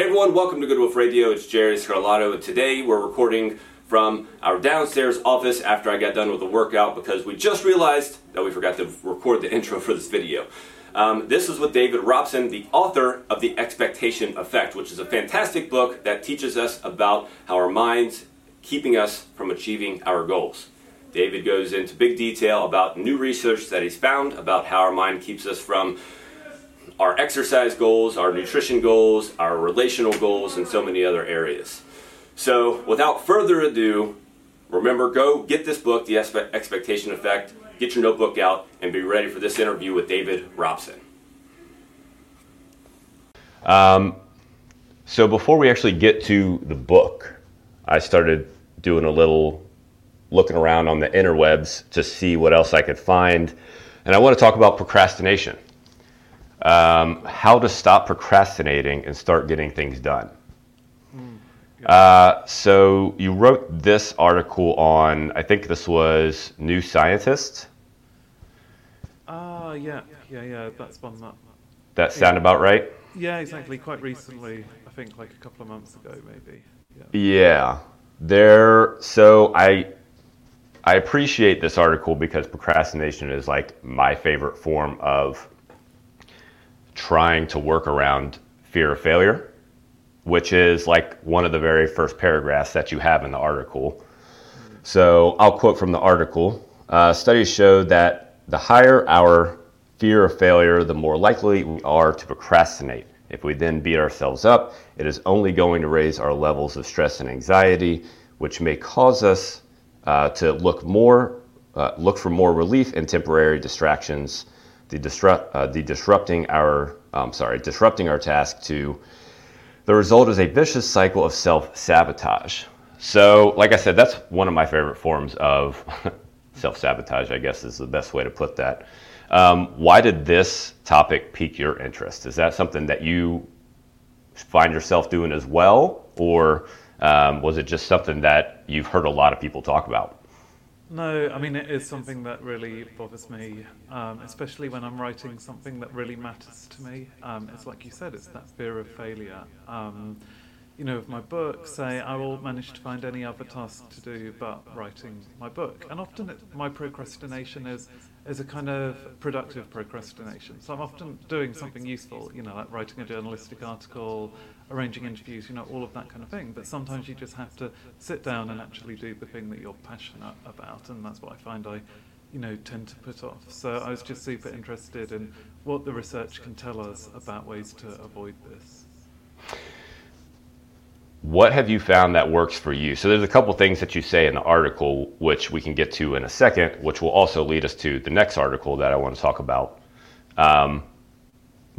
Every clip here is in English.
Hey everyone, welcome to Good Wolf Radio. It's Jerry Scarlato, today we're recording from our downstairs office after I got done with the workout because we just realized that we forgot to record the intro for this video. Um, this is with David Robson, the author of The Expectation Effect, which is a fantastic book that teaches us about how our minds keeping us from achieving our goals. David goes into big detail about new research that he's found about how our mind keeps us from our exercise goals, our nutrition goals, our relational goals, and so many other areas. So, without further ado, remember go get this book, The Expectation Effect, get your notebook out, and be ready for this interview with David Robson. Um, so, before we actually get to the book, I started doing a little looking around on the interwebs to see what else I could find. And I want to talk about procrastination. Um, how to stop procrastinating and start getting things done. Mm, uh, so you wrote this article on, I think this was New Scientist. Ah, uh, yeah, yeah, yeah. That's one that. That sound yeah. about right? Yeah, exactly. Quite recently, I think, like a couple of months ago, maybe. Yeah. Yeah. There. So I I appreciate this article because procrastination is like my favorite form of trying to work around fear of failure, which is like one of the very first paragraphs that you have in the article. So I'll quote from the article uh, Studies show that the higher our fear of failure, the more likely we are to procrastinate. If we then beat ourselves up, it is only going to raise our levels of stress and anxiety, which may cause us uh, to look more, uh, look for more relief in temporary distractions, the, disrupt, uh, the disrupting our, um, sorry, disrupting our task to. The result is a vicious cycle of self-sabotage. So, like I said, that's one of my favorite forms of self-sabotage. I guess is the best way to put that. Um, why did this topic pique your interest? Is that something that you find yourself doing as well, or um, was it just something that you've heard a lot of people talk about? No, I mean, it is something that really bothers me, um, especially when I'm writing something that really matters to me. Um, it's like you said, it's that fear of failure. Um, you know, with my book, say, I will manage to find any other task to do but writing my book. And often it, my procrastination is is a kind of productive procrastination. So I'm often doing something useful, you know, like writing a journalistic article, arranging interviews, you know, all of that kind of thing. But sometimes you just have to sit down and actually do the thing that you're passionate about, and that's what I find I, you know, tend to put off. So I was just super interested in what the research can tell us about ways to avoid this. What have you found that works for you? So there's a couple things that you say in the article, which we can get to in a second, which will also lead us to the next article that I want to talk about. Um,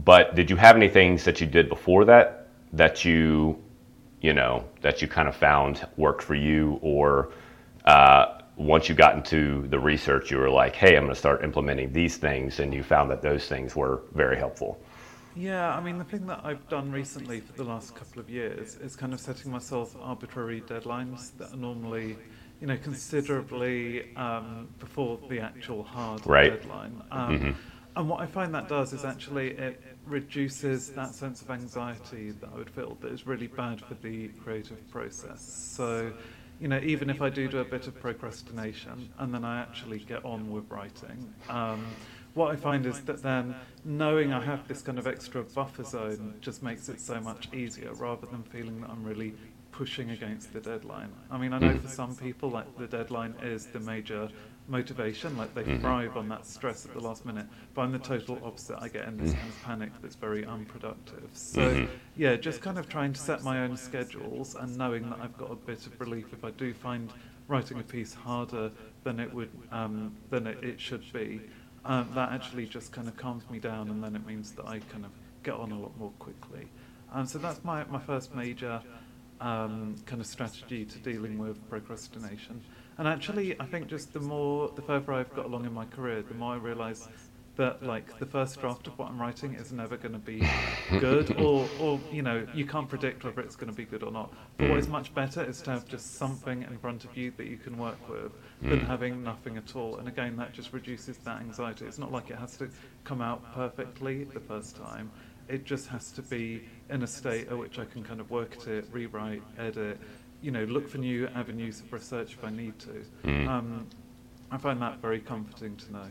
but did you have any things that you did before that that you, you know, that you kind of found worked for you, or uh, once you got into the research, you were like, hey, I'm going to start implementing these things, and you found that those things were very helpful? Yeah, I mean, the thing that I've done recently for the last couple of years is kind of setting myself arbitrary deadlines that are normally, you know, considerably um, before the actual hard right. deadline. Um, mm-hmm. And what I find that does is actually it reduces that sense of anxiety that I would feel that is really bad for the creative process. So, you know, even if I do do a bit of procrastination and then I actually get on with writing. Um, what I find is that then knowing I have this kind of extra buffer zone just makes it so much easier rather than feeling that I'm really pushing against the deadline. I mean, I know for some people, like the deadline is the major motivation, like they mm-hmm. thrive on that stress at the last minute. But I'm the total opposite. I get in this kind of panic that's very unproductive. So, mm-hmm. yeah, just kind of trying to set my own schedules and knowing that I've got a bit of relief if I do find writing a piece harder than it would um, than it, it should be um, that actually just kind of calms me down, and then it means that I kind of get on a lot more quickly. Um, so that's my, my first major um, kind of strategy to dealing with procrastination. And actually, I think just the more, the further I've got along in my career, the more I realise that like the first draft of what I'm writing is never going to be good, or or you know you can't predict whether it's going to be good or not. But what is mm. much better is to have just something in front of you that you can work with than mm. having nothing at all. And again, that just reduces that anxiety. It's not like it has to come out perfectly the first time. It just has to be in a state at which I can kind of work at it, rewrite, edit, you know, look for new avenues of research if I need to. Mm. Um, I find that very comforting to know.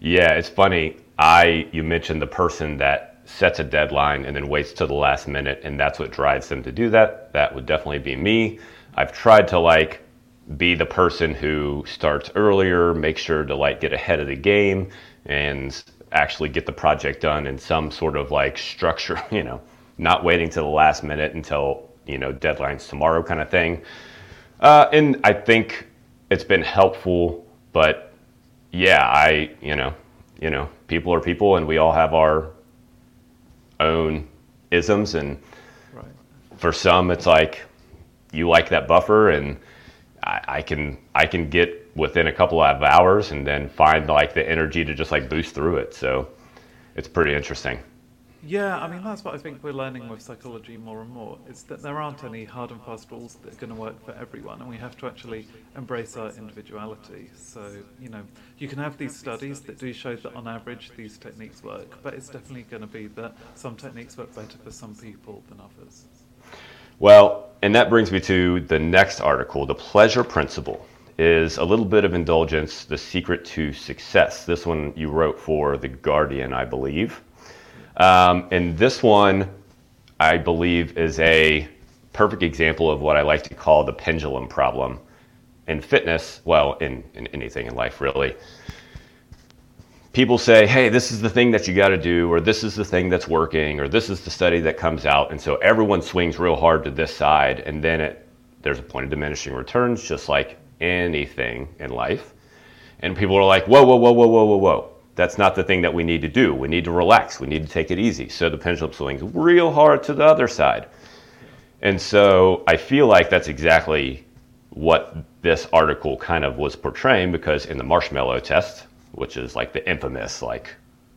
Yeah, it's funny. I you mentioned the person that sets a deadline and then waits till the last minute, and that's what drives them to do that. That would definitely be me. I've tried to like be the person who starts earlier, make sure to like get ahead of the game, and actually get the project done in some sort of like structure. You know, not waiting till the last minute until you know deadlines tomorrow kind of thing. Uh, and I think it's been helpful, but yeah, I you know you know people are people, and we all have our own isms, and Right. for some it's like you like that buffer, and I, I can I can get within a couple of hours, and then find like the energy to just like boost through it. So it's pretty interesting. Yeah, I mean, that's what I think we're learning with psychology more and more, is that there aren't any hard and fast rules that are going to work for everyone, and we have to actually embrace our individuality. So, you know, you can have these studies that do show that on average these techniques work, but it's definitely going to be that some techniques work better for some people than others. Well, and that brings me to the next article. The pleasure principle is a little bit of indulgence, the secret to success. This one you wrote for The Guardian, I believe. Um, and this one, I believe, is a perfect example of what I like to call the pendulum problem in fitness, well, in, in anything in life, really people say, hey, this is the thing that you got to do, or this is the thing that's working, or this is the study that comes out. And so everyone swings real hard to this side. And then it, there's a point of diminishing returns, just like anything in life. And people are like, whoa, whoa, whoa, whoa, whoa, whoa, whoa. That's not the thing that we need to do. We need to relax. We need to take it easy. So the pendulum swings real hard to the other side. And so I feel like that's exactly what this article kind of was portraying because in the marshmallow test, which is like the infamous, like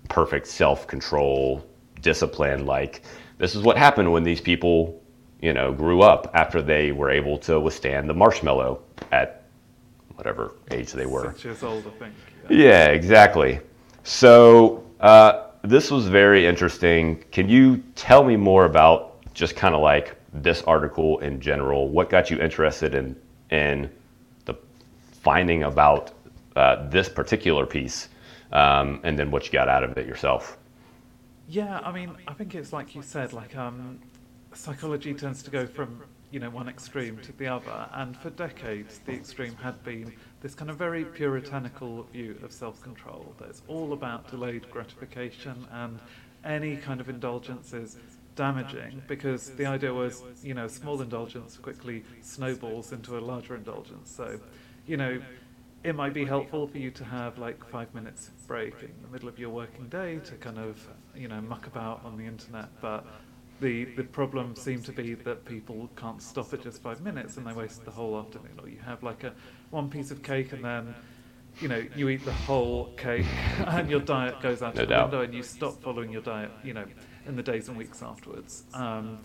perfect self control, discipline, like this is what happened when these people, you know, grew up after they were able to withstand the marshmallow at whatever age they were. Six years old, I think. Yeah, exactly. So uh, this was very interesting. Can you tell me more about just kind of like this article in general? What got you interested in in the finding about uh, this particular piece, um, and then what you got out of it yourself? Yeah, I mean, I think it's like you said, like um, psychology tends to go from you know one extreme to the other, and for decades the extreme had been this kind of very puritanical view of self-control. That it's all about delayed gratification, and any kind of indulgence is damaging because the idea was you know small indulgence quickly snowballs into a larger indulgence. So, you know. It might be helpful for you to have like five minutes break in the middle of your working day to kind of, you know, muck about on the internet. But the the problem seemed to be that people can't stop at just five minutes and they waste the whole afternoon. Or you have like a one piece of cake and then, you know, you eat the whole cake and your diet goes out No of the doubt. window and you stop following your diet, you know, in the days and weeks afterwards. Um,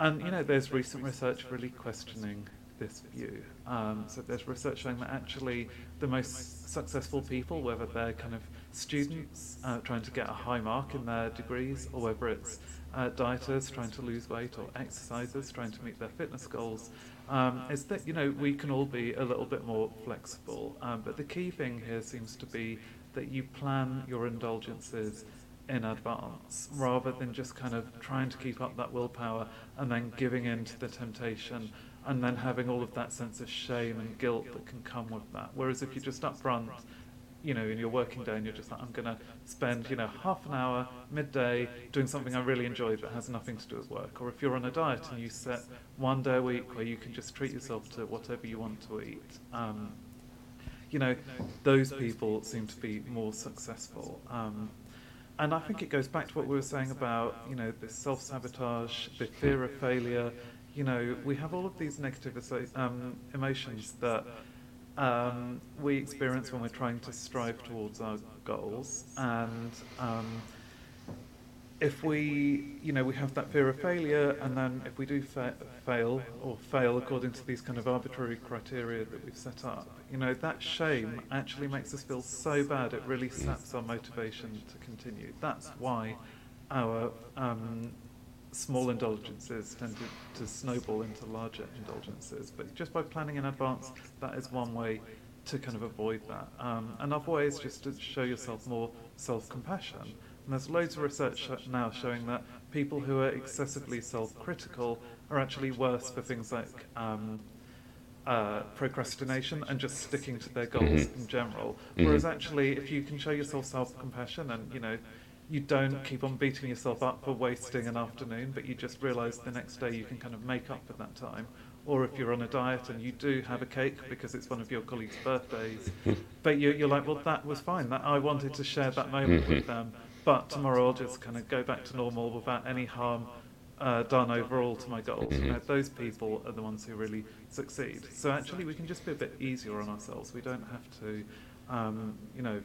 and you know, there's recent research really questioning this view. Um, so there's research showing that actually the most successful people, whether they're kind of students uh, trying to get a high mark in their degrees, or whether it's uh, dieters trying to lose weight, or exercisers trying to meet their fitness goals, um, is that you know we can all be a little bit more flexible. Um, but the key thing here seems to be that you plan your indulgences in advance rather than just kind of trying to keep up that willpower and then giving in to the temptation and then having all of that sense of shame and guilt that can come with that. Whereas if you're just upfront, you know, in your working day and you're just like, I'm going to spend, you know, half an hour, midday, doing something I really enjoy that has nothing to do with work. Or if you're on a diet and you set one day a week where you can just treat yourself to whatever you want to eat. Um, you know, those people seem to be more successful. Um, and I think it goes back to what we were saying about, you know, the self-sabotage, the fear of failure. You know, we have all of these negative um, emotions that um, we experience when we're trying to strive towards our goals. And um, if we, you know, we have that fear of failure, and then if we do fa- fail or fail according to these kind of arbitrary criteria that we've set up, you know, that shame actually makes us feel so bad. It really saps our motivation to continue. That's why our um, small indulgences tend to, to snowball into larger indulgences. But just by planning in advance, that is one way to kind of avoid that. Um, another way is just to show yourself more self-compassion. And there's loads of research now showing that people who are excessively self-critical are actually worse for things like um, uh, procrastination and just sticking to their goals mm-hmm. in general. Mm-hmm. Whereas actually, if you can show yourself self-compassion and you know you don't keep on beating yourself up for wasting an afternoon, but you just realise the next day you can kind of make up for that time. Or if you're on a diet and you do have a cake because it's one of your colleagues' birthdays, but you, are like, well, that was fine. That I wanted to share that moment mm-hmm. with them, but tomorrow I'll just kind of go back to normal without any harm uh, done overall to my goals. Mm-hmm. You know, those people are the ones who really succeed. So actually, we can just be a bit easier on ourselves. We don't have to, um, you know,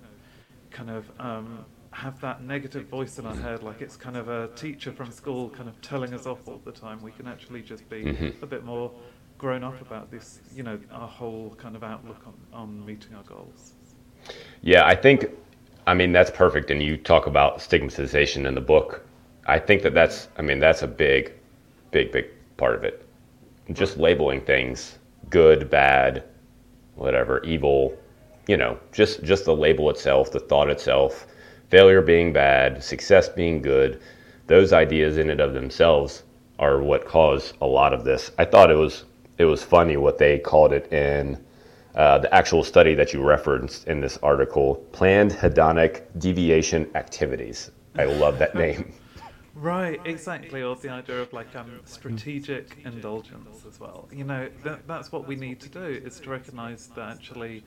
kind of. Um, have that negative voice in our head, like it's kind of a teacher from school kind of telling us off all the time. We can actually just be mm-hmm. a bit more grown up about this, you know, our whole kind of outlook on, on meeting our goals. Yeah, I think, I mean, that's perfect. And you talk about stigmatization in the book. I think that that's, I mean, that's a big, big, big part of it. Just labeling things good, bad, whatever, evil, you know, just just the label itself, the thought itself failure being bad, success being good, those ideas in and of themselves are what cause a lot of this. I thought it was it was funny what they called it in uh, the actual study that you referenced in this article, planned hedonic deviation activities. I love that name. Right, exactly, or the idea of like um, strategic indulgence as well. You know, that, that's what we need to do is to recognise that actually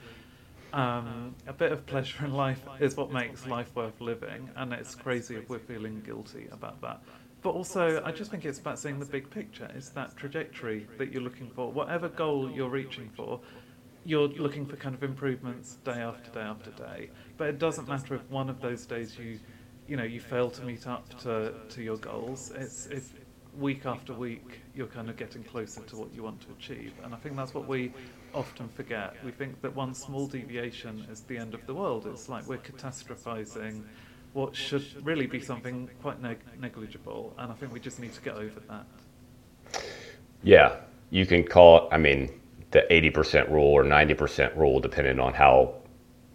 um, a bit of pleasure in life is what makes life worth living, and it's crazy if we're feeling guilty about that. But also, I just think it's about seeing the big picture. It's that trajectory that you're looking for. Whatever goal you're reaching for, you're looking for kind of improvements day after day after day. But it doesn't matter if one of those days you, you know, you fail to meet up to, to your goals. It's if week after week you're kind of getting closer to what you want to achieve. And I think that's what we often forget. We think that one small deviation is the end of the world. It's like we're catastrophizing what should really be something quite neg- negligible. And I think we just need to get over that. Yeah, you can call it, I mean, the 80% rule or 90% rule, depending on how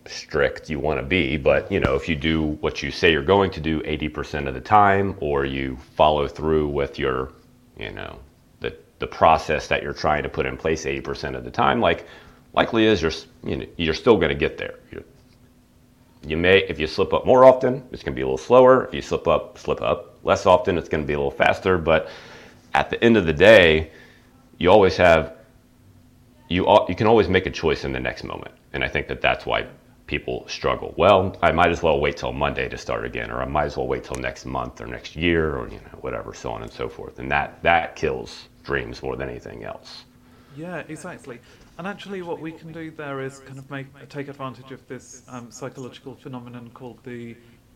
strict you want to be. But, you know, if you do what you say you're going to do 80% of the time, or you follow through with your, you know, the process that you're trying to put in place 80% of the time, like likely is you're you know, you're still going to get there. You're, you may if you slip up more often, it's going to be a little slower. If you slip up slip up less often, it's going to be a little faster. But at the end of the day, you always have you you can always make a choice in the next moment, and I think that that's why people struggle. Well, I might as well wait till Monday to start again, or I might as well wait till next month or next year, or you know whatever, so on and so forth, and that that kills dreams more than anything else. Yeah, exactly. And actually, what we can do there is kind of make take advantage of this um, psychological phenomenon called the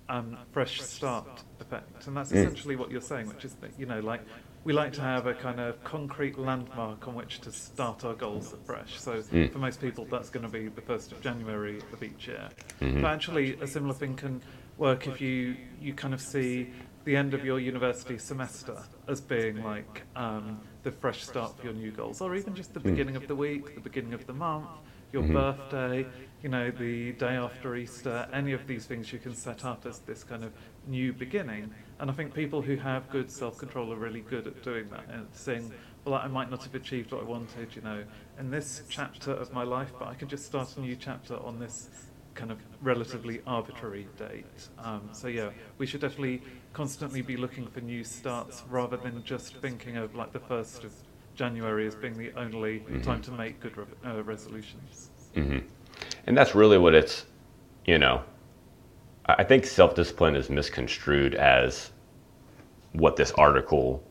um, fresh start effect, and that's mm. essentially what you're saying, which is that you know, like we like to have a kind of concrete landmark on which to start our goals afresh. So mm. for most people, that's going to be the first of January of each year. Mm-hmm. But actually, a similar thing can work if you you kind of see the end of your university semester as being like um, the fresh start for your new goals, or even just the hmm. beginning of the week, the beginning of the month, your mm-hmm. birthday, you know, the day after Easter, any of these things you can set up as this kind of new beginning. And I think people who have good self control are really good at doing that and saying, well, I might not have achieved what I wanted, you know, in this chapter of my life, but I can just start a new chapter on this kind of relatively arbitrary date. Um, so yeah, we should definitely constantly be looking for new starts rather than just thinking of like the first of January as being the only mm-hmm. time to make good re- uh, resolutions. Mm-hmm. And that's really what it's, you know, I think self discipline is misconstrued as what this article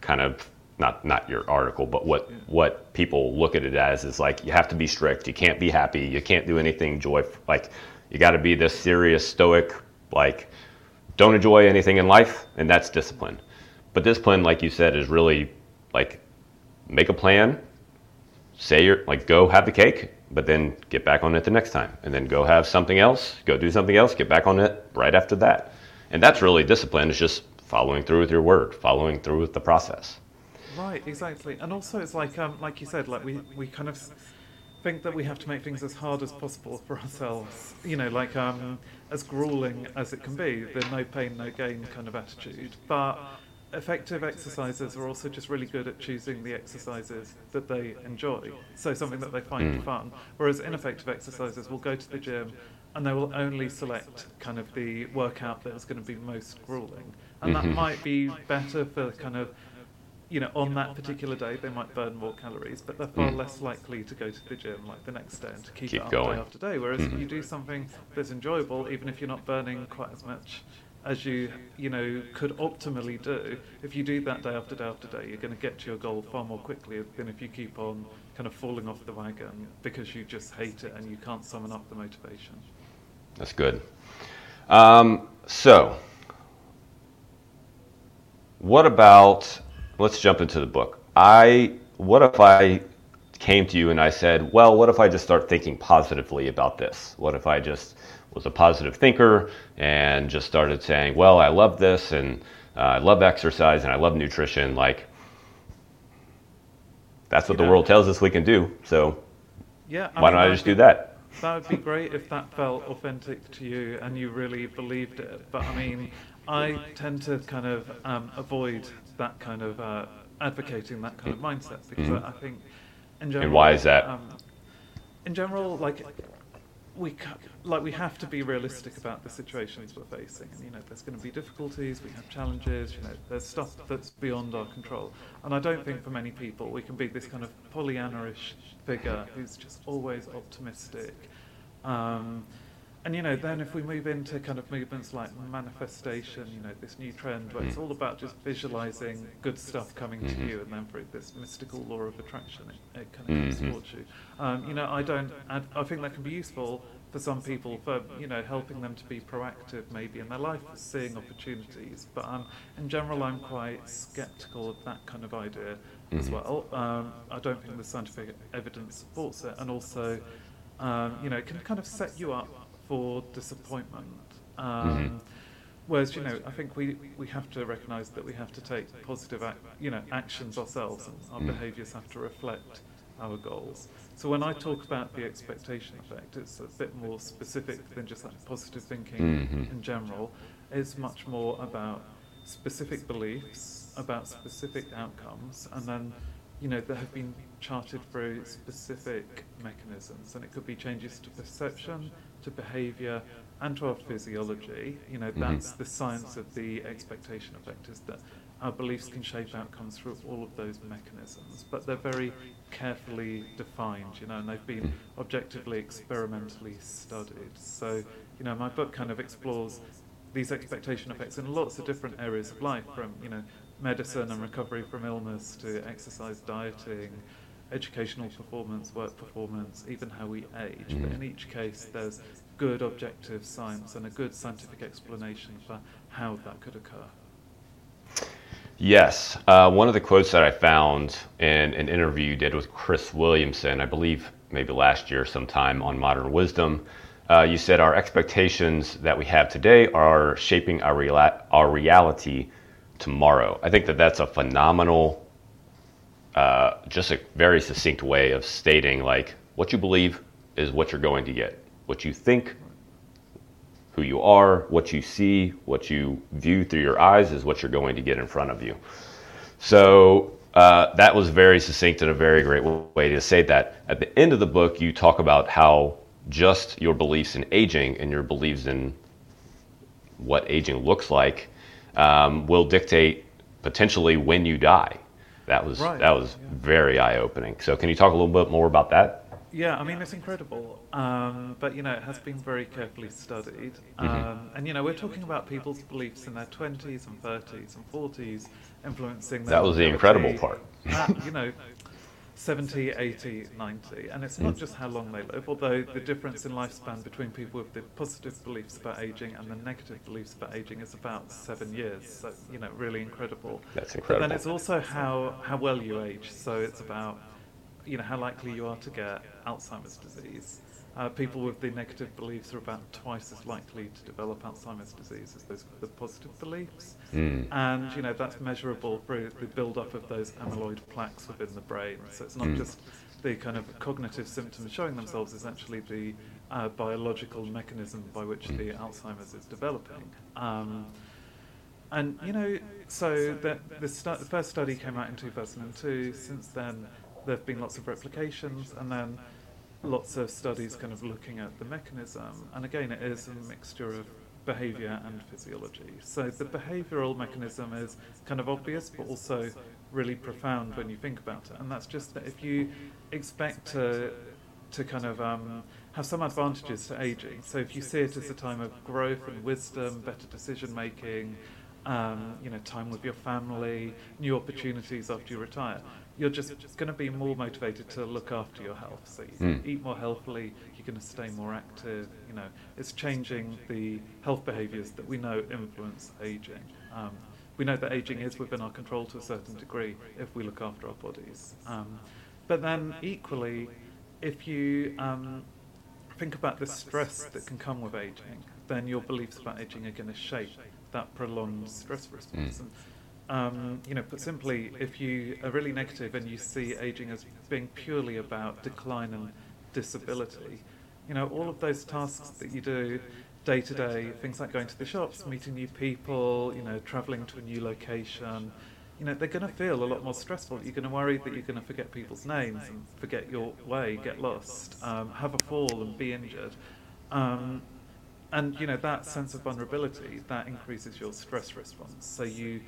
kind of not not your article, but what yeah. what people look at it as is like you have to be strict, you can't be happy, you can't do anything joy like you got to be this serious stoic like don't enjoy anything in life, and that's discipline. But discipline, like you said, is really like make a plan, say you're like go have the cake, but then get back on it the next time, and then go have something else, go do something else, get back on it right after that. And that's really discipline. It's just following through with your word, following through with the process. Right, exactly. And also, it's like, um, like you said, like we, we kind of think that we have to make things as hard as possible for ourselves. You know, like um, as grueling as it can be, the no pain, no gain kind of attitude. But effective exercisers are also just really good at choosing the exercises that they enjoy. So something that they find Mm. fun. Whereas ineffective exercisers will go to the gym and they will only select kind of the workout that is going to be most grueling. And that Mhm. might be better for kind of you know, on that particular day, they might burn more calories, but they're far Mm. less likely to go to the gym like the next day and to keep, Keep it up going. day after day. Whereas if Mhm. you do something that's enjoyable, even if you're not burning quite as much as you, you know, could optimally do, if you do that day after day after day, you're going to get to your goal far more quickly than if you keep on kind of falling off the wagon because you just hate it and you can't summon up the motivation. That's good. Um, so, what about? Let's jump into the book. I. What if I came to you and I said, "Well, what if I just start thinking positively about this? What if I just was a positive thinker and just started saying, "Well, I love this and uh, I love exercise and I love nutrition." Like, that's what the world tells us we can do. So, Yeah. why mean, don't I just would do that? That would be great if that felt authentic to you and you really believed it. But I mean, I tend to kind of um, avoid that kind of uh, advocating that kind of mindset because Mhm. I I think, in general, why is that? Um, in general, like we like we have to be realistic about the situations we're facing. And you know, there's going to be difficulties. We have challenges. You know, there's stuff that's beyond our control. And I don't think for many people we can be this kind of Pollyanna-ish figure who's just always optimistic. Um, and you know, then if we move into kind of movements like manifestation, you know, this new trend where it's all about just visualizing good stuff coming to Mhm. you, and then through this mystical law of attraction, it, it kind of comes Mhm. towards you. Um, you know, I don't. I, I think that can be useful for some people for you know helping them to be proactive maybe in their life, seeing opportunities. But um, in general, I'm quite skeptical of that kind of idea as Mhm. well. Um, I don't think the scientific evidence supports it, and also, um, you know, it can kind of set you up for disappointment. Um, Mhm. Whereas, you know, I think we, we have to recognise that we have to take positive, ac- you know, actions ourselves, and our Mm. behaviours have to reflect our goals. So when I talk about the expectation effect, it's a bit more specific than just like positive thinking Mhm. in general. It's much more about specific beliefs, about specific outcomes, and then, you know, that have been charted through specific mechanisms, and it could be changes to perception, to behaviour, and to our physiology. You know, Mhm. that's the science of the expectation effect, is that our beliefs can shape outcomes through all of those mechanisms, but they're very carefully defined, you know, and they've been objectively, experimentally studied. So, you know, my book kind of explores these expectation effects in lots of different areas of life, from, you know, medicine and recovery from illness to exercise dieting, educational performance, work performance, even how we age. But Mhm. in each case, there's good objective science and a good scientific explanation for how that could occur. Yes. Uh, one of the quotes that I found in an interview you did with Chris Williamson, I believe maybe last year sometime on Modern Wisdom, uh, you said our expectations that we have today are shaping our, our reality tomorrow. I think that that's a phenomenal, uh, just a very succinct way of stating like what you believe is what you're going to get. What you think who you are, what you see, what you view through your eyes is what you're going to get in front of you. So uh, that was very succinct and a very great way to say that. At the end of the book, you talk about how just your beliefs in aging and your beliefs in what aging looks like um, will dictate potentially when you die. That was Right, that was yeah. very eye opening. So can you talk a little bit more about that? Yeah, I mean it's incredible, um, but you know it has been very carefully studied, Mm-hmm. um, and you know we're talking about people's beliefs in their twenties and thirties and forties influencing. That was the incredible part. you know, 70, 80, 90, and it's not Mm. just how long they live. Although the difference in lifespan between people with the positive beliefs about aging and the negative beliefs about aging is about seven years. So you know, really incredible. That's incredible. But then it's also how, how well you age. So it's about, you know, how likely you are to get Alzheimer's disease. uh, people with the negative beliefs are about twice as likely to develop Alzheimer's disease as those with the positive beliefs. Mm. And you know that's measurable through the build-up of those amyloid plaques within the brain. So it's not Mm. just the kind of cognitive symptoms showing themselves; it's actually the uh, biological mechanism by which Mm. the Alzheimer's is developing. Um, and you know, so the, the, stu- the first study came out in 2002. Since then, there have been lots of replications, and then lots of studies kind of looking at the mechanism. And again, it is a mixture of behavior and physiology. So the behavioral mechanism is kind of obvious, but also really profound when you think about it. And that's just that if you expect to to kind of um, have some advantages to aging. So if you see it as a time of growth and wisdom, better decision making, um, you know, time with your family, new opportunities after you retire, you're just going to be more motivated to look after your health. So you Mm. eat more healthily, you're going to stay more active. You know, it's changing the health behaviours that we know influence aging. Um, we know that aging is within our control to a certain degree if we look after our bodies. Um, but then equally, if you um, think about the stress that can come with aging, then your beliefs about aging are going to shape that prolonged stress response. Mm. Um, you know, put simply, if you are really negative and you see aging as being purely about decline and disability, you know, all of those tasks that you do day to day, things like going to the shops, meeting new people, you know, traveling to a new location, you know, they're going to feel a lot more stressful. You're going to worry that you're going to forget people's names and forget your way, get lost, um, have a fall and be injured. Um, and you know that sense of vulnerability that increases your stress response. So you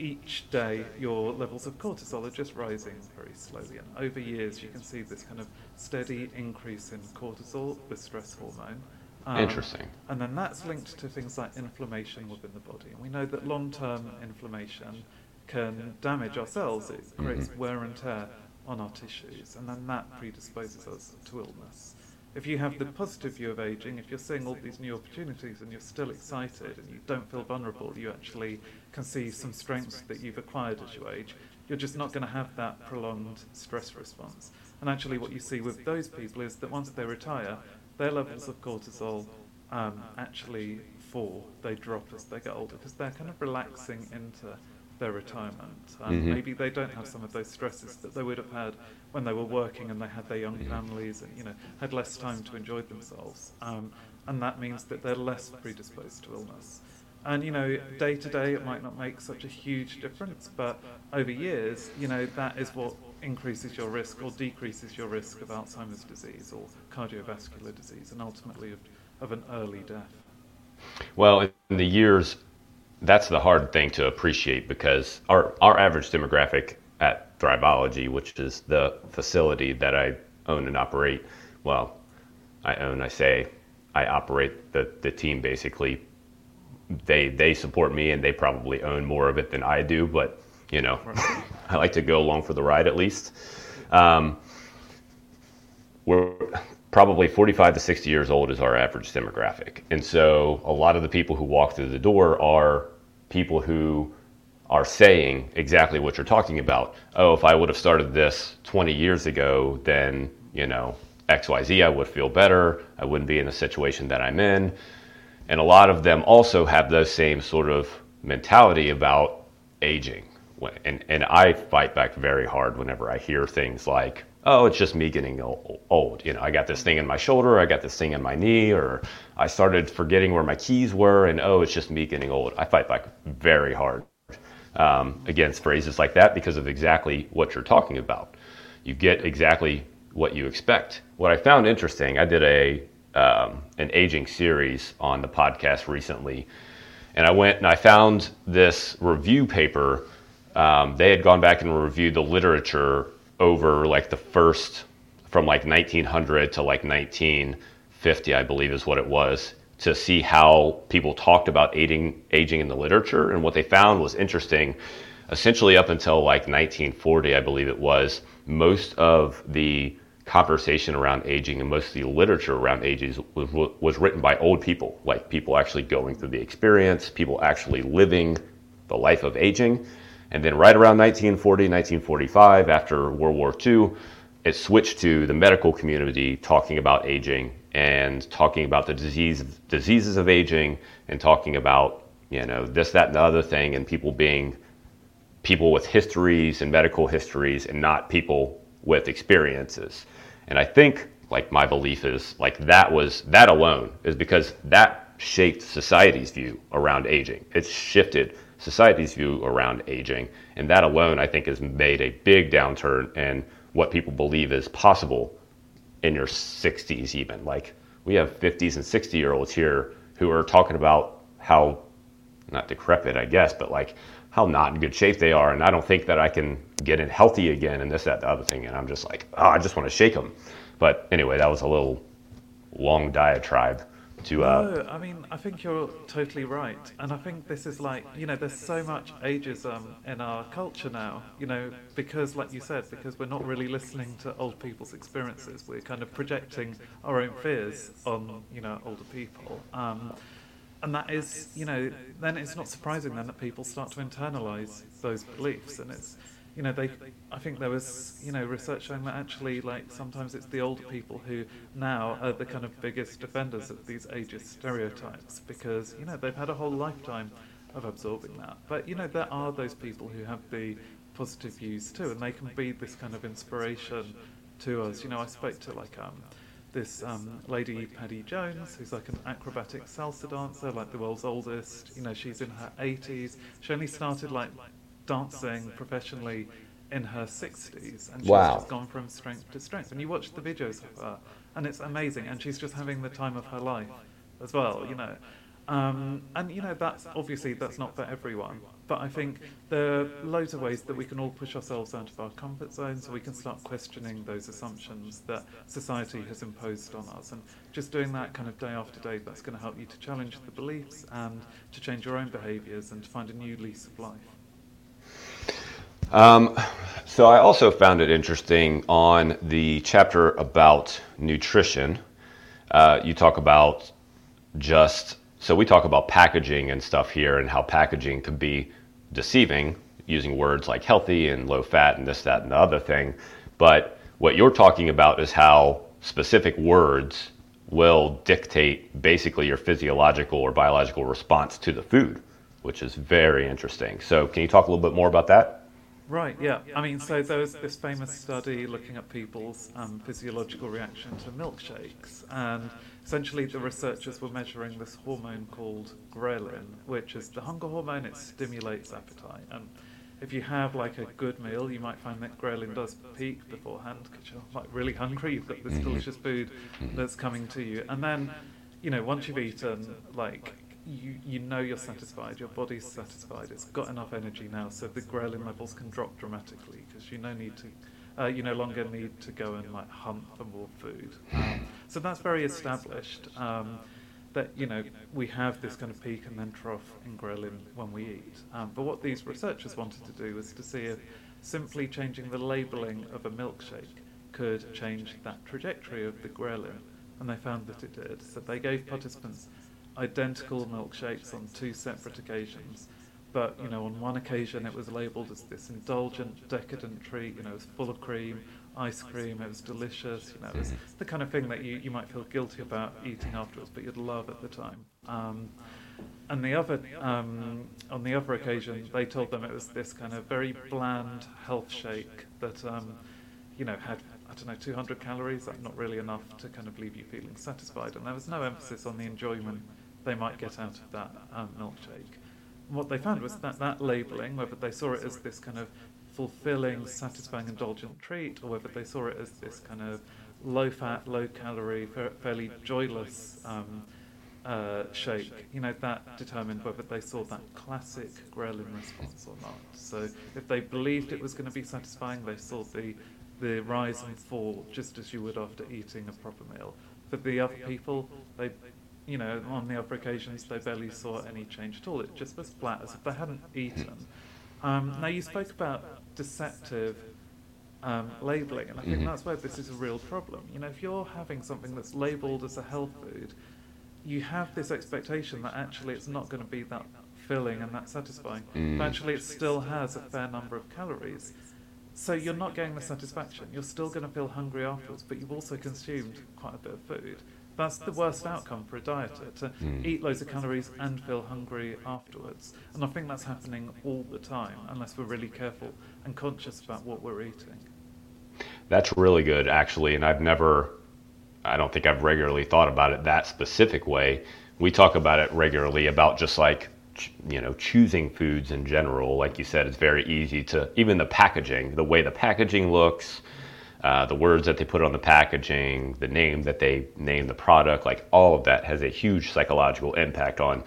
each day your levels of cortisol are just rising very slowly, and over years you can see this kind of steady increase in cortisol, the stress hormone. Um, Interesting. And then that's linked to things like inflammation within the body. And we know that long-term inflammation can damage our cells. It creates Mhm. wear and tear on our tissues, and then that predisposes us to illness. If you have the positive view of aging, if you're seeing all these new opportunities and you're still excited and you don't feel vulnerable, you actually can see some strengths that you've acquired as you age, you're just not going to have that prolonged stress response. And actually, what you see with those people is that once they retire, their levels of cortisol um, actually fall, they drop as they get older because they're kind of relaxing into their retirement. Um, Mhm. Maybe they don't have some of those stresses that they would have had when they were working and they had their young families and you know had less time to enjoy themselves. Um, and that means that they're less predisposed to illness. And you know, day to day, it might not make such a huge difference, but over years, you know, that is what increases your risk or decreases your risk of Alzheimer's disease or cardiovascular disease, and ultimately of, of an early death. Well, in the years, that's the hard thing to appreciate because our, our average demographic at Thriveology, which is the facility that I own and operate, well, I own, I say, I operate the, the team basically. They they support me and they probably own more of it than I do, but you know, I like to go along for the ride at least. Um, we're probably 45 to 60 years old is our average demographic. And so a lot of the people who walk through the door are people who are saying exactly what you're talking about. Oh, if I would have started this 20 years ago, then, you know, XYZ, I would feel better. I wouldn't be in the situation that I'm in. And a lot of them also have those same sort of mentality about aging. And, and I fight back very hard whenever I hear things like, oh, it's just me getting old. You know, I got this thing in my shoulder, I got this thing in my knee, or I started forgetting where my keys were, and oh, it's just me getting old. I fight back very hard um, against phrases like that because of exactly what you're talking about. You get exactly what you expect. What I found interesting, I did a um, an aging series on the podcast recently, and I went and I found this review paper. Um, they had gone back and reviewed the literature over like the first from like 1900 to like 1950, I believe is what it was, to see how people talked about aging, aging in the literature. And what they found was interesting. Essentially, up until like 1940, I believe it was, most of the conversation around aging and most of the literature around aging was, was written by old people, like people actually going through the experience, people actually living the life of aging. And then right around 1940, 1945, after World War II, it switched to the medical community talking about aging and talking about the disease diseases of aging and talking about you know this that and the other thing and people being people with histories and medical histories and not people with experiences and i think like my belief is like that was that alone is because that shaped society's view around aging. It's shifted society's view around aging. And that alone i think has made a big downturn in what people believe is possible in your 60s even. Like we have 50s and 60 year olds here who are talking about how not decrepit i guess but like how not in good shape they are and i don't think that i can get in healthy again and this that the other thing and i'm just like oh i just want to shake them but anyway that was a little long diatribe to uh, No, I mean, I think you're totally right. And I think this is like, you know, there's so much ageism in our culture now, you know, because, like you said, because we're not really listening to old people's experiences. We're kind of projecting our own fears on, you know, older people. Um, and that is, you know, then it's not surprising then that people start to internalize those beliefs. And it's, you know, they, I think there was, you know, research showing that actually, like, sometimes it's the older people who now are the kind of biggest defenders of these ageist stereotypes because, you know, they've had a whole lifetime of absorbing that. But, you know, there are those people who have the positive views too, and they can be this kind of inspiration to us. You know, I spoke to, like, um, this um, lady, Paddy Jones, who's like an acrobatic salsa dancer, like the world's oldest. You know, she's in her 80s. She only started, like, dancing professionally in her 60s and she's Wow. just gone from strength to strength and you watch the videos of her and it's amazing and she's just having the time of her life as well you know um, and you know that's obviously that's not for everyone but i think there are loads of ways that we can all push ourselves out of our comfort zone so we can start questioning those assumptions that society has imposed on us and just doing that kind of day after day that's going to help you to challenge the beliefs and to change your own behaviors and to find a new lease of life Um, so I also found it interesting on the chapter about nutrition. Uh, you talk about just so we talk about packaging and stuff here and how packaging can be deceiving using words like healthy and low fat and this that and the other thing. But what you're talking about is how specific words will dictate basically your physiological or biological response to the food which is very interesting. So can you talk a little bit more about that? Right, yeah. I mean, so there was this famous study looking at people's um, physiological reaction to milkshakes, and essentially the researchers were measuring this hormone called ghrelin, which is the hunger hormone. It stimulates appetite, and if you have like a good meal, you might find that ghrelin does peak beforehand because you're like really hungry. You've got this delicious food that's coming to you, and then, you know, once you've eaten, like you, you know you're satisfied, your body's satisfied, it's got enough energy now, so the ghrelin levels can drop dramatically because you no need to, uh, you no longer need to go and like hunt for more food. Um, so that's very established. Um, that you know we have this kind of peak and then trough in ghrelin when we eat. Um, but what these researchers wanted to do was to see if simply changing the labelling of a milkshake could change that trajectory of the ghrelin, and they found that it did. So they gave participants identical milkshakes on two separate occasions. But you know, on one occasion it was labelled as this indulgent, decadent treat. You know, it was full of cream, ice cream. It was delicious. You know, it was the kind of thing that you, you might feel guilty about eating afterwards, but you'd love at the time. Um, and the other, um, on the other occasion, they told them it was this kind of very bland health shake that, um, you know, had I don't know 200 calories. That's not really enough to kind of leave you feeling satisfied. And there was no emphasis on the enjoyment they might get out of that um, milkshake. What they found was that that labelling, whether they saw it as this kind of fulfilling, satisfying, indulgent treat, or whether they saw it as this kind of low-fat, low-calorie, fa- fairly joyless um, uh, shake, you know, that determined whether they saw that classic ghrelin response or not. So if they believed it was going to be satisfying, they saw the the rise and fall just as you would after eating a proper meal. For the other people, they, you know, on the other occasions, they barely saw any change at all. It just was flat as if they hadn't eaten. Um, now, you spoke about deceptive um, labelling, and I think Mhm. that's where this is a real problem. You know, if you're having something that's labelled as a health food, you have this expectation that actually it's not going to be that filling and that satisfying. Mm. But actually, it still has a fair number of calories. So you're not getting the satisfaction. You're still going to feel hungry afterwards, but you've also consumed quite a bit of food. That's the worst outcome for a dieter to Mm. eat loads of calories and feel hungry afterwards. And I think that's happening all the time, unless we're really careful and conscious about what we're eating. That's really good, actually. And I've never, I don't think I've regularly thought about it that specific way. We talk about it regularly about just like, you know, choosing foods in general. Like you said, it's very easy to, even the packaging, the way the packaging looks, uh, the words that they put on the packaging, the name that they name the product, like all of that has a huge psychological impact on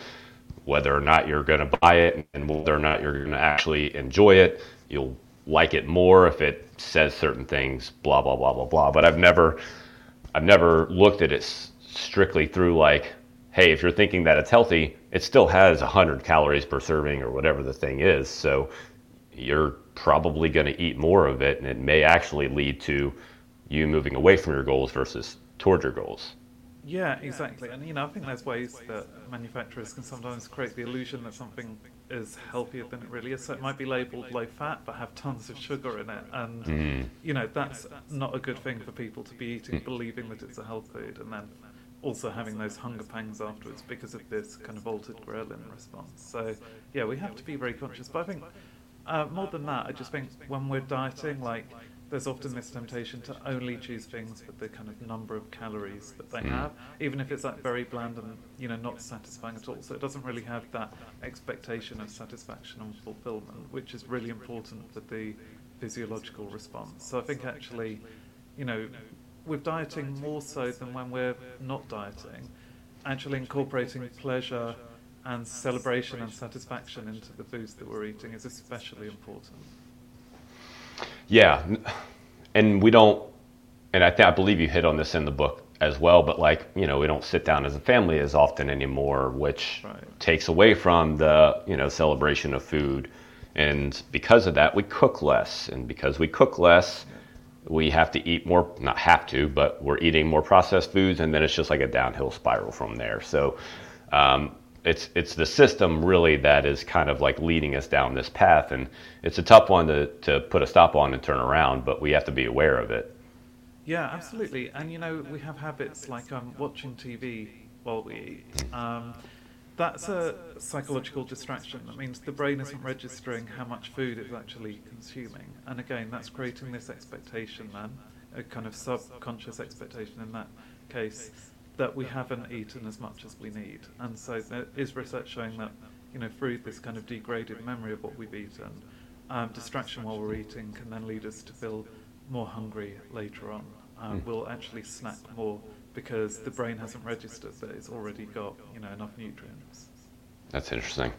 whether or not you're going to buy it and whether or not you're going to actually enjoy it. You'll like it more if it says certain things, blah blah blah blah blah. But I've never, I've never looked at it strictly through like, hey, if you're thinking that it's healthy, it still has 100 calories per serving or whatever the thing is. So you're probably going to eat more of it, and it may actually lead to you moving away from your goals versus towards your goals. Yeah, exactly. And you know, I think there's ways that manufacturers can sometimes create the illusion that something is healthier than it really is. So it might be labeled low fat but have tons of sugar in it. And you know, that's not a good thing for people to be eating believing that it's a health food and then also having those hunger pangs afterwards because of this kind of altered ghrelin response. So yeah, we have to be very conscious. But I think uh, more than that, I just think when we're dieting, like there's often this temptation to only choose things with the kind of number of calories that they hmm. have, even if it's like very bland and you know not satisfying at all. So it doesn't really have that expectation of satisfaction and fulfillment, which is really important for the physiological response. So I think actually, you know, with dieting more so than when we're not dieting, actually incorporating pleasure and celebration and satisfaction into the foods that we're eating is especially important. Yeah, and we don't, and I think I believe you hit on this in the book as well. But like you know, we don't sit down as a family as often anymore, which Right. takes away from the you know celebration of food. And because of that, we cook less, and because we cook less, we have to eat more. Not have to, but we're eating more processed foods, and then it's just like a downhill spiral from there. So. Um, it's it's the system really that is kind of like leading us down this path, and it's a tough one to, to put a stop on and turn around, but we have to be aware of it. Yeah, absolutely. And you know, we have habits like um, watching TV while we eat. Um, that's a psychological distraction. That means the brain isn't registering how much food it's actually consuming. And again, that's creating this expectation then, a kind of subconscious expectation in that case, that we haven't eaten as much as we need. And so there is research showing that, you know, through this kind of degraded memory of what we've eaten, um, distraction while we're eating can then lead us to feel more hungry later on. Um, We'll actually snack more because the brain hasn't registered that it's already got, you know, enough nutrients. That's interesting.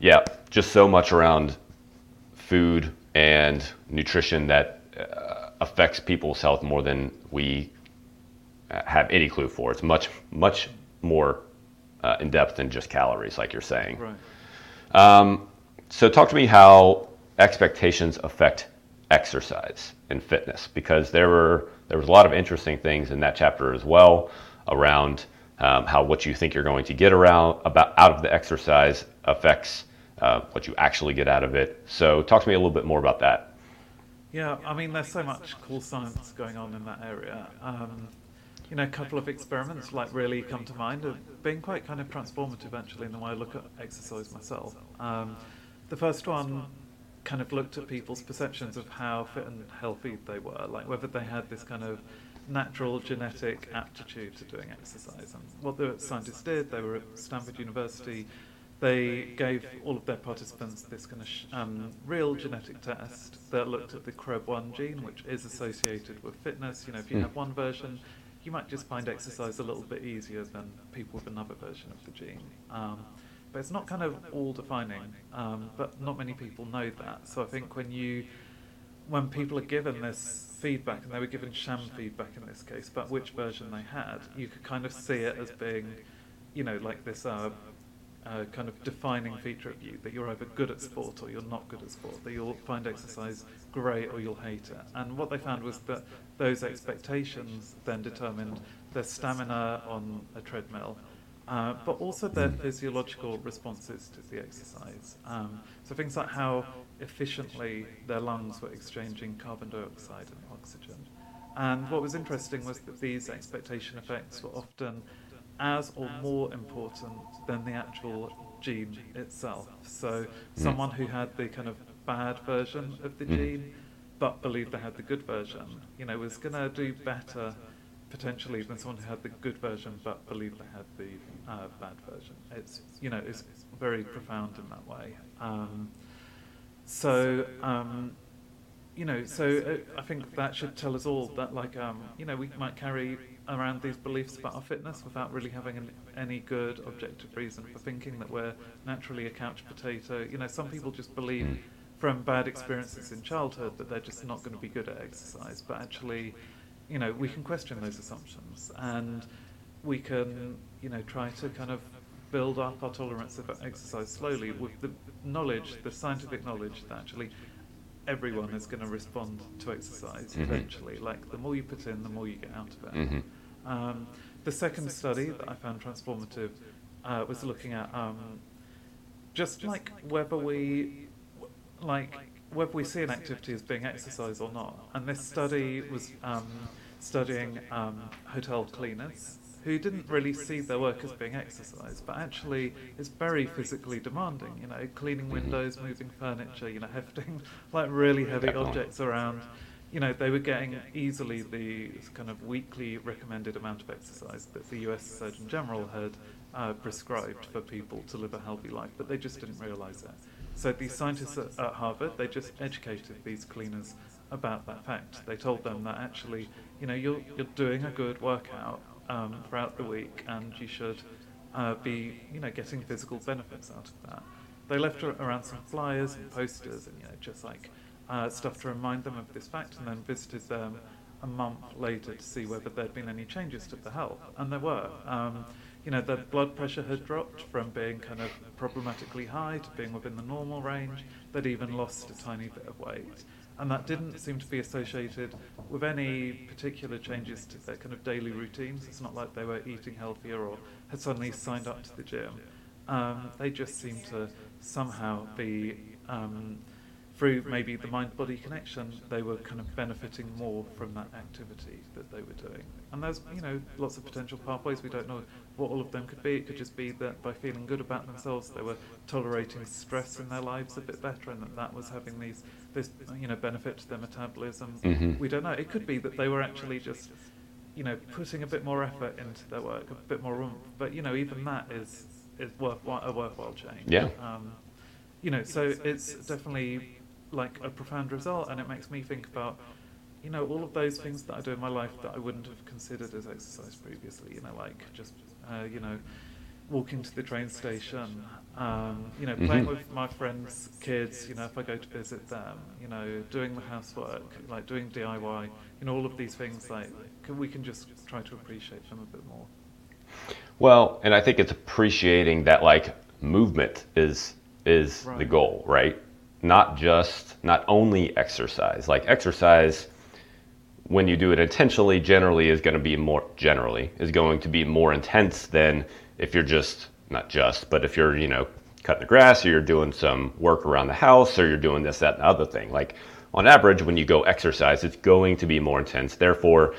Yeah, just so much around food and nutrition that uh, affects people's health more than we have any clue for. It's much much more uh, in depth than just calories, like you're saying. Right. So talk to me how expectations affect exercise and fitness because there were there was a lot of interesting things in that chapter as well around um, how what you think you're going to get around about out of the exercise affects uh, what you actually get out of it. So talk to me a little bit more about that. Yeah, I mean, there's so much cool science going on in that area. Um, you know, a couple of experiments like really come to mind have been quite kind of transformative actually in the way I look at exercise myself. Um, the first one kind of looked at people's perceptions of how fit and healthy they were, like whether they had this kind of natural genetic aptitude to doing exercise. And what the scientists did, they were at Stanford University, they gave all of their participants this kind of sh- um, real genetic test that looked at the CREB1 gene, which is associated with fitness. You know, if you Hmm. have one version, you might just find exercise a little bit easier than people with another version of the gene. Um, but it's not kind of all defining, um, but not many people know that. So I think when you when people are given this feedback, and they were given sham feedback in this case, about which version they had, you could kind of see it as being, you know, like this uh, uh, kind of defining feature of you that you're either good at sport or you're not good at sport, that you'll find exercise great or you'll hate it. And what they found was that those expectations then determined their stamina on a treadmill uh, but also their physiological responses to the exercise. Um, so things like how efficiently their lungs were exchanging carbon dioxide and oxygen. And what was interesting was that these expectation effects were often as or more important than the actual gene itself. So someone who had the kind of bad version of the gene but believed they had the good version, you know, was going to do better potentially than someone who had the good version but believed they had the uh, bad version. It's you know it's very profound in that way. Um, so um, you know, so uh, I think that should tell us all that like um, you know we might carry around these beliefs about our fitness without really having an, any good objective reason for thinking that we're naturally a couch potato. You know, some people just believe from bad experiences in childhood that they're just not going to be good at exercise, but actually you know, we can question those assumptions and we can, you know, try to kind of build up our tolerance of exercise slowly with the knowledge, the scientific knowledge that actually everyone is going to respond to exercise mm-hmm. eventually. Like the more you put in, the more you get out of it. Mm-hmm. Um, the second study that I found transformative uh, was looking at um, just like whether we, like whether we see an activity as being exercise or not. And this study was um, studying um, hotel cleaners who didn't really see their work as being exercise, but actually it's very physically demanding. You know, cleaning windows, moving furniture, you know, hefting like really heavy objects around. You know, they were getting easily the kind of weekly recommended amount of exercise that the U.S. Surgeon General had uh, prescribed for people to live a healthy life, but they just didn't realise it. So these scientists at, at Harvard, they just educated these cleaners about that fact. They told them that actually, you know, you're, you're doing a good workout um, throughout the week and you should uh, be, you know, getting physical benefits out of that. They left around some flyers and posters and, you know, just like uh, stuff to remind them of this fact and then visited them a month later to see whether there'd been any changes to the health. And there were. Um, you know, their blood pressure had dropped from being kind of problematically high to being within the normal range. They'd even lost a tiny bit of weight. And that didn't seem to be associated with any particular changes to their kind of daily routines. It's not like they were eating healthier or had suddenly signed up to the gym. Um, they just seemed to somehow be um, through maybe the mind body connection, they were kind of benefiting more from that activity that they were doing. And there's, you know, lots of potential pathways. We don't know what all of them could be. It could just be that by feeling good about themselves, they were tolerating stress in their lives a bit better, and that that was having these, this, you know, benefit to their metabolism. Mm-hmm. We don't know. It could be that they were actually just, you know, putting a bit more effort into their work, a bit more room. But you know, even that is is worthwhile, a worthwhile change. Yeah. Um, you know, so it's definitely like a profound result, and it makes me think about, you know, all of those things that I do in my life that I wouldn't have considered as exercise previously. You know, like just, uh, you know, walking to the train station, um, you know, playing mm-hmm. with my friends' kids, you know, if I go to visit them, you know, doing the housework, like doing DIY, you know, all of these things, like, can, we can just try to appreciate them a bit more. Well, and I think it's appreciating that, like, movement is is right. the goal, right? Not just, not only exercise. Like exercise, when you do it intentionally, generally is going to be more, generally, is going to be more intense than if you're just, not just, but if you're, you know, cutting the grass or you're doing some work around the house or you're doing this, that, and other thing. Like on average, when you go exercise, it's going to be more intense. Therefore,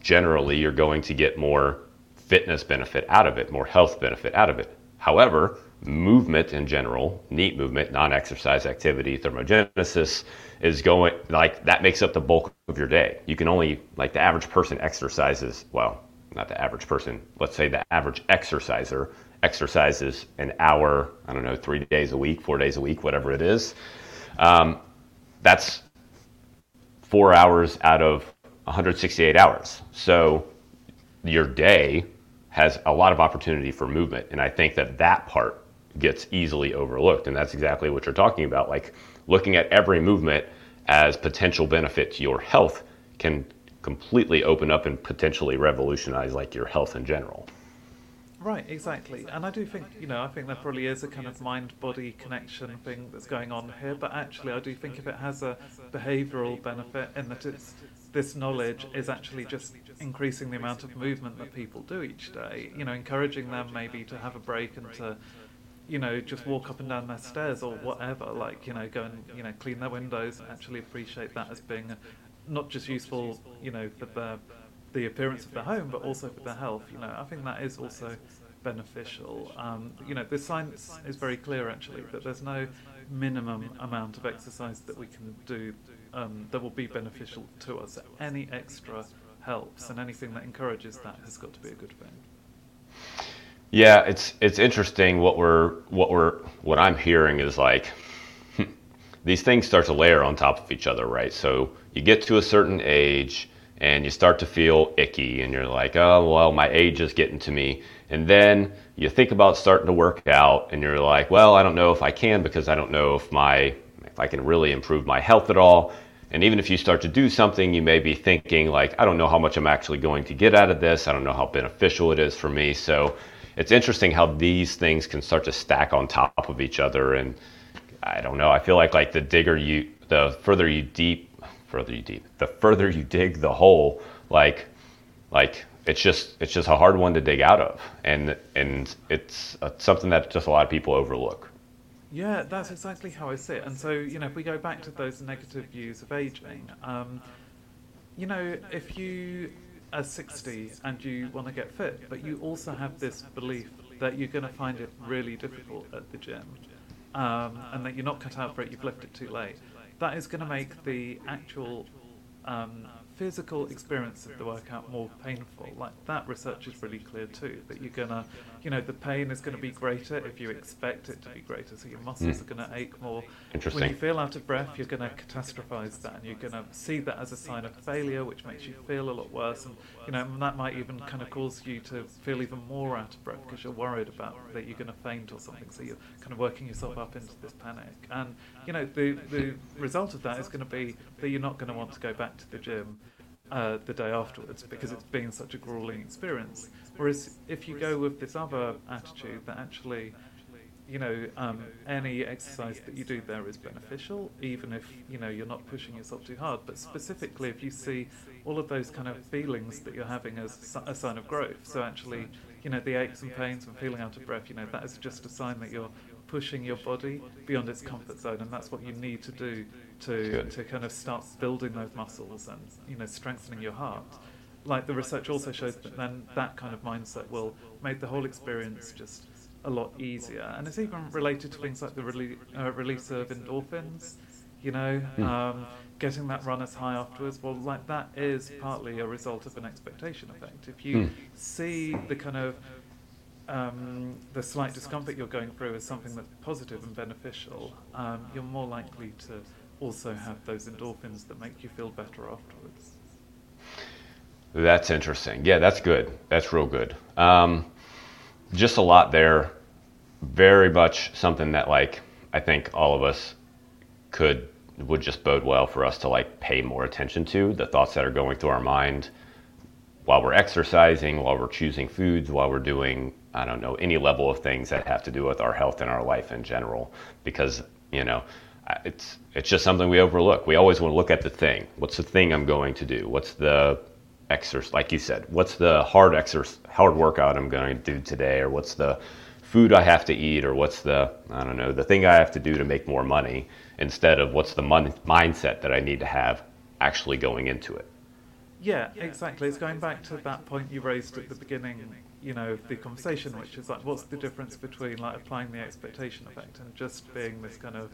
generally, you're going to get more fitness benefit out of it, more health benefit out of it. However, movement in general, NEAT movement, non-exercise activity, thermogenesis is going like that makes up the bulk of your day. You can only like the average person exercises, well, not the average person, let's say the average exerciser exercises an hour, I don't know, three days a week, four days a week, whatever it is. Um, that's four hours out of 168 hours. So your day has a lot of opportunity for movement. And I think that that part gets easily overlooked. And that's exactly what you're talking about. Like looking at every movement as potential benefit to your health can completely open up and potentially revolutionize like your health in general. Right, exactly. And I do think, you know, I think there probably is a kind of mind body connection thing that's going on here, but actually, I do think if it has a behavioral benefit in that it's this knowledge is actually just increasing the amount of movement that people do each day. You know, encouraging them maybe to have a break and to, you know, just walk up and down their stairs or whatever. Like, you know, go and you know clean their windows actually appreciate that as being not just useful, you know, for the the appearance of the home, but also for their health. You know, I think that is also beneficial. Um, you know, the science is very clear actually that there's no minimum amount of exercise that we can do um, that will be beneficial to us. Any extra helps, and anything that encourages that has got to be a good thing. Yeah, it's it's interesting what we're what we're what I'm hearing is like hmm, these things start to layer on top of each other, right? So you get to a certain age and you start to feel icky and you're like, oh well, my age is getting to me. And then you think about starting to work out and you're like, well, I don't know if I can because I don't know if my if I can really improve my health at all. And even if you start to do something, you may be thinking, like, I don't know how much I'm actually going to get out of this. I don't know how beneficial it is for me. So it's interesting how these things can start to stack on top of each other. And I don't know. I feel like like the digger you, the further you deep, further you deep, the further you dig the hole, like, like it's just it's just a hard one to dig out of, and and it's something that just a lot of people overlook. Yeah, that's exactly how I see it. And so, you know, if we go back to those negative views of aging, um, you know, if you are 60 and you want to get fit, but you also have this belief that you're going to find it really difficult at the gym, um, and that you're not cut out for it, you've left it too late, that is going to make the actual um, physical experience of the workout more painful. Like that research is really clear too, that you're gonna, you know, the pain is gonna be greater if you expect it to be greater, so your muscles mm. are gonna ache more. Interesting. When you feel out of breath, you're gonna catastrophize that and you're gonna see that as a sign of failure, which makes you feel a lot worse. And, you know, that might even kind of cause you to feel even more out of breath because you're worried about that you're gonna faint or something. So you're kind of working yourself up into this panic. And, you know, the, the result of that is gonna be that you're not gonna want to go back to the gym uh, the day afterwards because it's been such a grueling experience. Whereas if you go with this other attitude that actually, you know, um, any exercise that you do there is beneficial, even if you know you're not pushing yourself too hard. But specifically, if you see all of those kind of feelings that you're having as a sign of growth, so actually, you know, the aches and pains and feeling out of breath, you know, that is just a sign that you're pushing your body beyond its comfort zone, and that's what you need to do to to kind of start building those muscles and you know strengthening your heart. Like the research also shows that then that kind of mindset will make the whole experience just a lot easier, and it's even related to things like the rele- uh, release of endorphins. You know, mm. um, getting that runner's high afterwards. Well, like that is partly a result of an expectation effect. If you mm. see the kind of um, the slight discomfort you're going through is something that's positive and beneficial, um, you're more likely to also have those endorphins that make you feel better afterwards. That's interesting. Yeah, that's good. That's real good. Um, just a lot there. Very much something that, like, I think all of us could would just bode well for us to like pay more attention to the thoughts that are going through our mind while we're exercising, while we're choosing foods, while we're doing I don't know, any level of things that have to do with our health and our life in general. Because, you know, it's, it's just something we overlook. We always want to look at the thing. What's the thing I'm going to do? What's the exercise, like you said, what's the hard exercise, hard workout I'm going to do today? Or what's the food I have to eat? Or what's the, I don't know, the thing I have to do to make more money instead of what's the mon- mindset that I need to have actually going into it. Yeah, exactly. It's going back to that point you raised at the beginning you know, the conversation, which is like, what's the difference between like applying the expectation effect and just being this kind of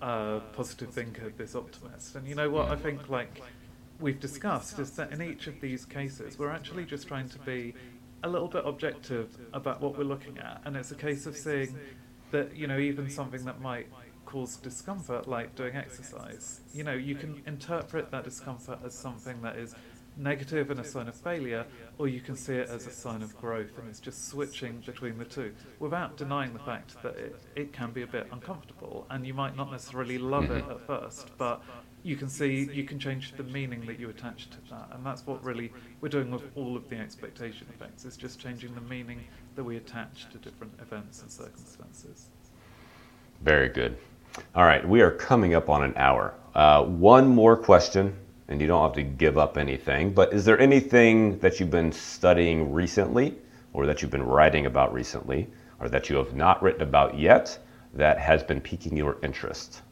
uh, positive thinker, this optimist? And you know what I think, like we've discussed, is that in each of these cases, we're actually just trying to be a little bit objective about what we're looking at, and it's a case of seeing that you know even something that might cause discomfort, like doing exercise, you know, you can interpret that discomfort as something that is negative and a sign of failure, or you can see it as a sign of growth, and it's just switching between the two without denying the fact that it, it can be a bit uncomfortable, and you might not necessarily love it at first, but you can see you can change the meaning that you attach to that, and that's what really we're doing with all of the expectation effects. It's just changing the meaning that we attach to different events and circumstances. Very good. All right, we are coming up on an hour. Uh, one more question and you don't have to give up anything. But is there anything that you've been studying recently, or that you've been writing about recently, or that you have not written about yet that has been piquing your interest?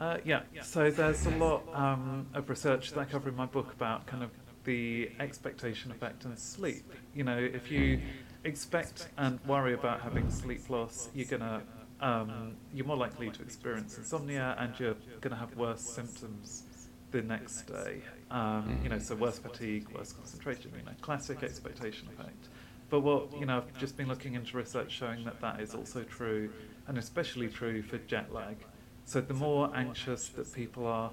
Uh, yeah, so there's a lot um, of research that I cover in my book about kind of the expectation effect and sleep. You know, if you expect and worry about having sleep loss, you're gonna um, you're more likely to experience insomnia and you're to have worse symptoms the next day. Um, you know, so worse fatigue, worse concentration, you know, classic expectation effect. But what, you know, I've just been looking into research showing that that is also true, and especially true for jet lag. So the more anxious that people are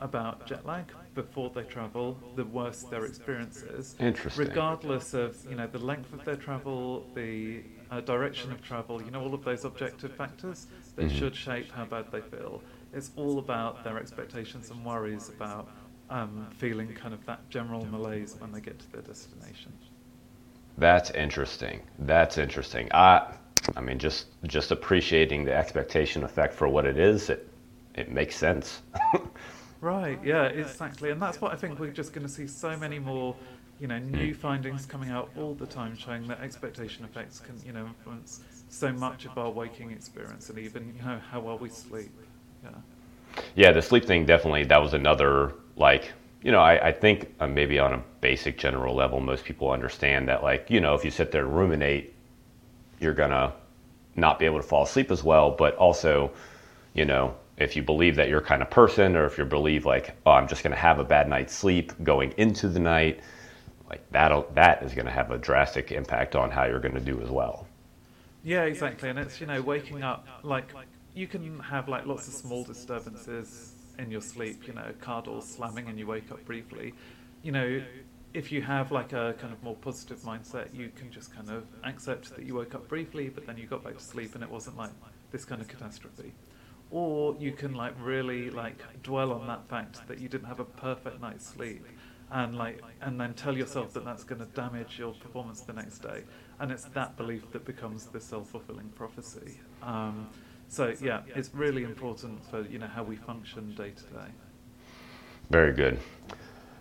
about jet lag before they travel, the worse their experience is. Interesting. Regardless of, you know, the length of their travel, the uh, direction of travel, you know, all of those objective factors that Mhm. should shape how bad they feel. It's all about their expectations and worries about um, feeling kind of that general malaise when they get to their destination. That's interesting. That's interesting. I, I mean, just just appreciating the expectation effect for what it is, it it makes sense. Right, yeah, exactly. And that's what I think we're just going to see so many more, you know, new findings coming out all the time showing that expectation effects can, you know, influence so much of our waking experience and even, you know, how well we sleep. Yeah. The sleep thing definitely. That was another like you know I, I think uh, maybe on a basic general level most people understand that like you know if you sit there and ruminate, you're gonna not be able to fall asleep as well. But also, you know, if you believe that you're kind of person, or if you believe like oh I'm just gonna have a bad night's sleep going into the night, like that that is gonna have a drastic impact on how you're gonna do as well. Yeah, exactly. And it's, you know, waking up, like, you can have, like, lots of small disturbances in your sleep, you know, car doors slamming and you wake up briefly. You know, if you have, like, a kind of more positive mindset, you can just kind of accept that you woke up briefly, but then you got back to sleep and it wasn't, like, this kind of catastrophe. Or you can, like, really, like, dwell on that fact that you didn't have a perfect night's sleep and like and then tell yourself that that's going to damage your performance the next day and it's that belief that becomes the self-fulfilling prophecy um, so yeah it's really important for you know how we function day to day Very good.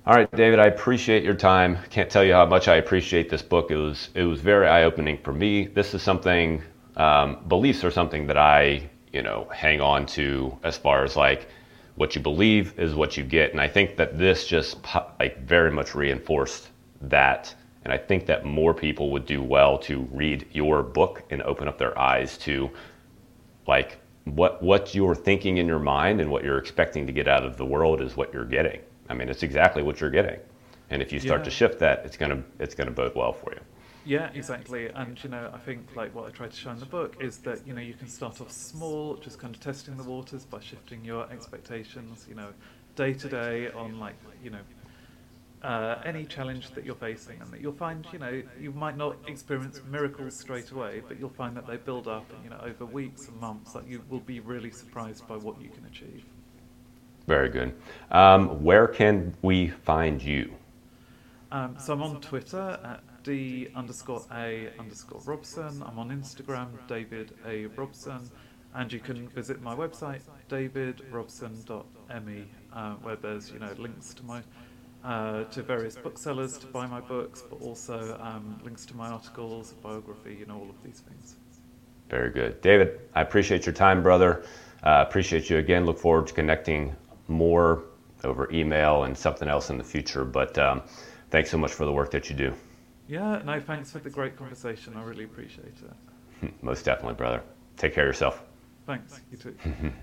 All right, David, I appreciate your time. Can't tell you how much I appreciate this book. It was it was very eye opening for me. This is something um, beliefs are something that I you know hang on to as far as like what you believe is what you get, and I think that this just like very much reinforced that. And I think that more people would do well to read your book and open up their eyes to like what what you're thinking in your mind and what you're expecting to get out of the world is what you're getting. I mean, it's exactly what you're getting. And if you start Yeah. to shift that, it's gonna it's gonna bode well for you. yeah exactly and you know i think like what i try to show in the book is that you know you can start off small just kind of testing the waters by shifting your expectations you know day to day on like you know uh, any challenge that you're facing, and that you'll find, you know, you might not experience miracles straight away, but you'll find that they build up, and you know, over weeks and months, that you will be really surprised by what you can achieve. Very good. Um, where can we find you? Um, so I'm on Twitter at d underscore a underscore Robson. I'm on Instagram, David A Robson, and you can visit my website, davidrobson.me, uh, where there's you know links to my uh, to various booksellers to buy my books, but also um, links to my articles, biography, you know, all of these things. Very good. David, I appreciate your time, brother. Uh, appreciate you again. Look forward to connecting more over email and something else in the future. But um, thanks so much for the work that you do. Yeah, no, thanks for the great conversation. I really appreciate it. Most definitely, brother. Take care of yourself. Thanks, you too.